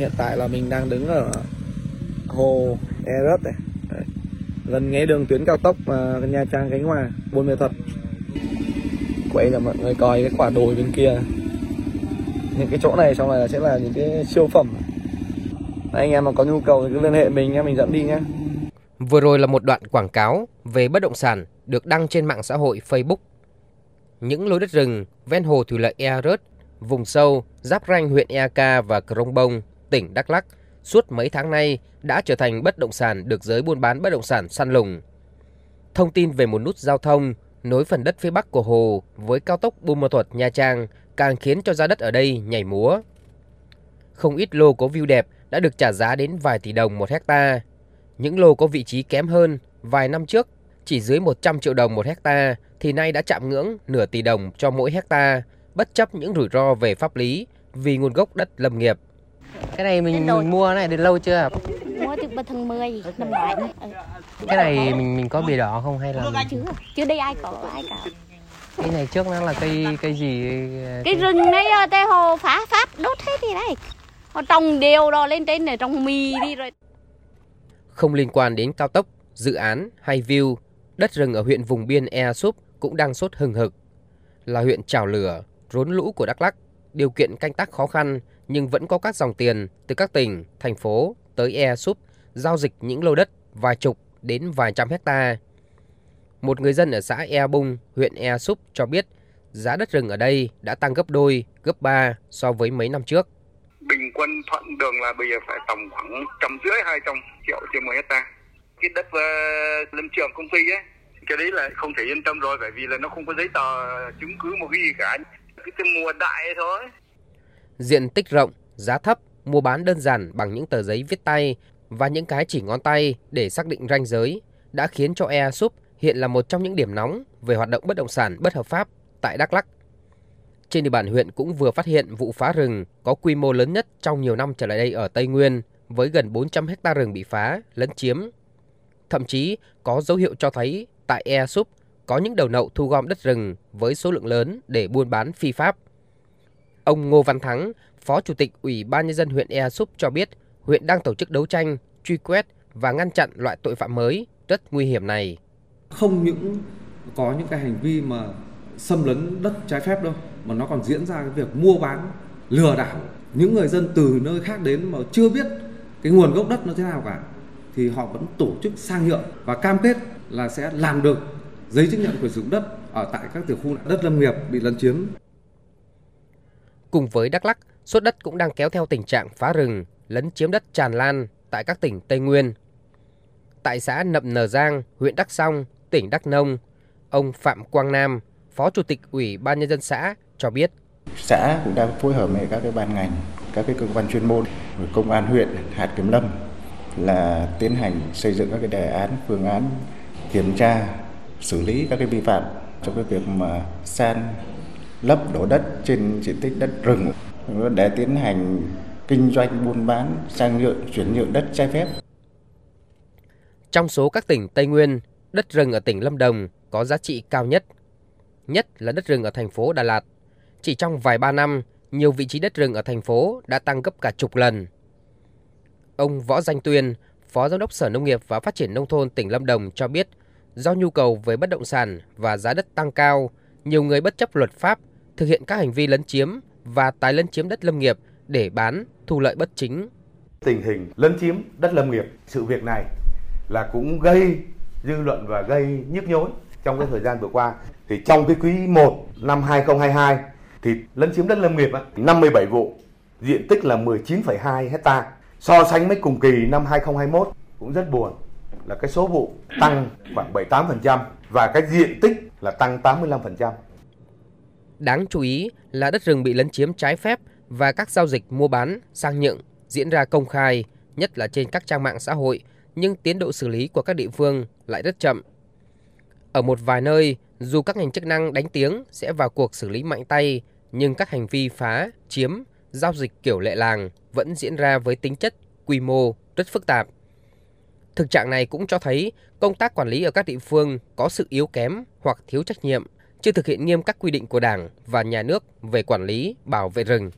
hiện tại là mình đang đứng ở hồ Eros này. Đấy. Gần ngay đường tuyến cao tốc uh, Nha Trang Khánh Hòa, Buôn Mê Thuật. Quay cho mọi người coi cái quả đồi bên kia. Những cái chỗ này xong này sẽ là những cái siêu phẩm. Đấy, anh em mà có nhu cầu thì cứ liên hệ mình nhé mình dẫn đi nhé. Vừa rồi là một đoạn quảng cáo về bất động sản được đăng trên mạng xã hội Facebook. Những lối đất rừng ven hồ thủy lợi Ea vùng sâu, giáp ranh huyện Eak và Krông Bông, tỉnh Đắk Lắk suốt mấy tháng nay đã trở thành bất động sản được giới buôn bán bất động sản săn lùng. Thông tin về một nút giao thông nối phần đất phía bắc của hồ với cao tốc Buôn Ma Thuột Nha Trang càng khiến cho giá đất ở đây nhảy múa. Không ít lô có view đẹp đã được trả giá đến vài tỷ đồng một hecta. Những lô có vị trí kém hơn vài năm trước chỉ dưới 100 triệu đồng một hecta thì nay đã chạm ngưỡng nửa tỷ đồng cho mỗi hecta, bất chấp những rủi ro về pháp lý vì nguồn gốc đất lâm nghiệp. Cái này mình, mình mua này được lâu chưa? Mua từ bờ tháng 10 năm ngoái. Ừ. Cái này mình mình có bìa đỏ không hay là mình... Chưa, chưa đây ai có ai cả. cái này trước nó là cây cây gì? Cái rừng đấy tê hồ phá phát đốt hết thì đấy. Họ trồng đều rồi lên trên này trồng mì đi rồi. Không liên quan đến cao tốc, dự án hay view, đất rừng ở huyện vùng biên Ea Súp cũng đang sốt hừng hực. Là huyện trào lửa, rốn lũ của Đắk Lắk, điều kiện canh tác khó khăn nhưng vẫn có các dòng tiền từ các tỉnh, thành phố tới Esup Súp giao dịch những lô đất vài chục đến vài trăm hecta. Một người dân ở xã Ea Bung, huyện Ea Súp cho biết giá đất rừng ở đây đã tăng gấp đôi, gấp ba so với mấy năm trước. Bình quân thuận đường là bây giờ phải tầm khoảng trăm rưỡi hai trăm triệu trên một hecta. Cái đất uh, lâm trường công ty ấy, cái đấy là không thể yên tâm rồi bởi vì là nó không có giấy tờ chứng cứ một cái gì cả. Cái mùa đại thôi. Diện tích rộng, giá thấp, mua bán đơn giản bằng những tờ giấy viết tay và những cái chỉ ngón tay để xác định ranh giới đã khiến cho Ea Súp hiện là một trong những điểm nóng về hoạt động bất động sản bất hợp pháp tại Đắk Lắk. Trên địa bàn huyện cũng vừa phát hiện vụ phá rừng có quy mô lớn nhất trong nhiều năm trở lại đây ở Tây Nguyên với gần 400 hecta rừng bị phá, lấn chiếm. Thậm chí có dấu hiệu cho thấy tại Ea Súp có những đầu nậu thu gom đất rừng với số lượng lớn để buôn bán phi pháp. Ông Ngô Văn Thắng, Phó Chủ tịch Ủy ban Nhân dân huyện Ea Súp cho biết huyện đang tổ chức đấu tranh, truy quét và ngăn chặn loại tội phạm mới rất nguy hiểm này. Không những có những cái hành vi mà xâm lấn đất trái phép đâu, mà nó còn diễn ra cái việc mua bán, lừa đảo những người dân từ nơi khác đến mà chưa biết cái nguồn gốc đất nó thế nào cả thì họ vẫn tổ chức sang nhượng và cam kết là sẽ làm được giấy chứng nhận quyền sử dụng đất ở tại các tiểu khu đất lâm nghiệp bị lấn chiếm. Cùng với Đắk Lắk, sốt đất cũng đang kéo theo tình trạng phá rừng, lấn chiếm đất tràn lan tại các tỉnh Tây Nguyên. Tại xã Nậm Nờ Giang, huyện Đắk Song, tỉnh Đắk Nông, ông Phạm Quang Nam, Phó Chủ tịch Ủy ban Nhân dân xã cho biết. Xã cũng đang phối hợp với các cái ban ngành, các cái cơ quan chuyên môn, công an huyện, hạt kiểm lâm là tiến hành xây dựng các cái đề án, phương án kiểm tra, xử lý các cái vi phạm trong cái việc mà san lấp đổ đất trên diện tích đất rừng để tiến hành kinh doanh buôn bán sang nhượng chuyển nhượng đất trái phép. Trong số các tỉnh Tây Nguyên, đất rừng ở tỉnh Lâm Đồng có giá trị cao nhất. Nhất là đất rừng ở thành phố Đà Lạt. Chỉ trong vài ba năm, nhiều vị trí đất rừng ở thành phố đã tăng gấp cả chục lần. Ông Võ Danh Tuyên, Phó Giám đốc Sở Nông nghiệp và Phát triển Nông thôn tỉnh Lâm Đồng cho biết, do nhu cầu về bất động sản và giá đất tăng cao, nhiều người bất chấp luật pháp thực hiện các hành vi lấn chiếm và tái lấn chiếm đất lâm nghiệp để bán, thu lợi bất chính. Tình hình lấn chiếm đất lâm nghiệp, sự việc này là cũng gây dư luận và gây nhức nhối trong cái thời gian vừa qua. Thì trong cái quý 1 năm 2022 thì lấn chiếm đất lâm nghiệp 57 vụ, diện tích là 19,2 hecta. So sánh với cùng kỳ năm 2021 cũng rất buồn là cái số vụ tăng khoảng 78% và cái diện tích là tăng 85%. Đáng chú ý là đất rừng bị lấn chiếm trái phép và các giao dịch mua bán, sang nhượng diễn ra công khai, nhất là trên các trang mạng xã hội, nhưng tiến độ xử lý của các địa phương lại rất chậm. Ở một vài nơi, dù các ngành chức năng đánh tiếng sẽ vào cuộc xử lý mạnh tay, nhưng các hành vi phá, chiếm, giao dịch kiểu lệ làng vẫn diễn ra với tính chất, quy mô rất phức tạp. Thực trạng này cũng cho thấy công tác quản lý ở các địa phương có sự yếu kém hoặc thiếu trách nhiệm, chưa thực hiện nghiêm các quy định của Đảng và nhà nước về quản lý, bảo vệ rừng.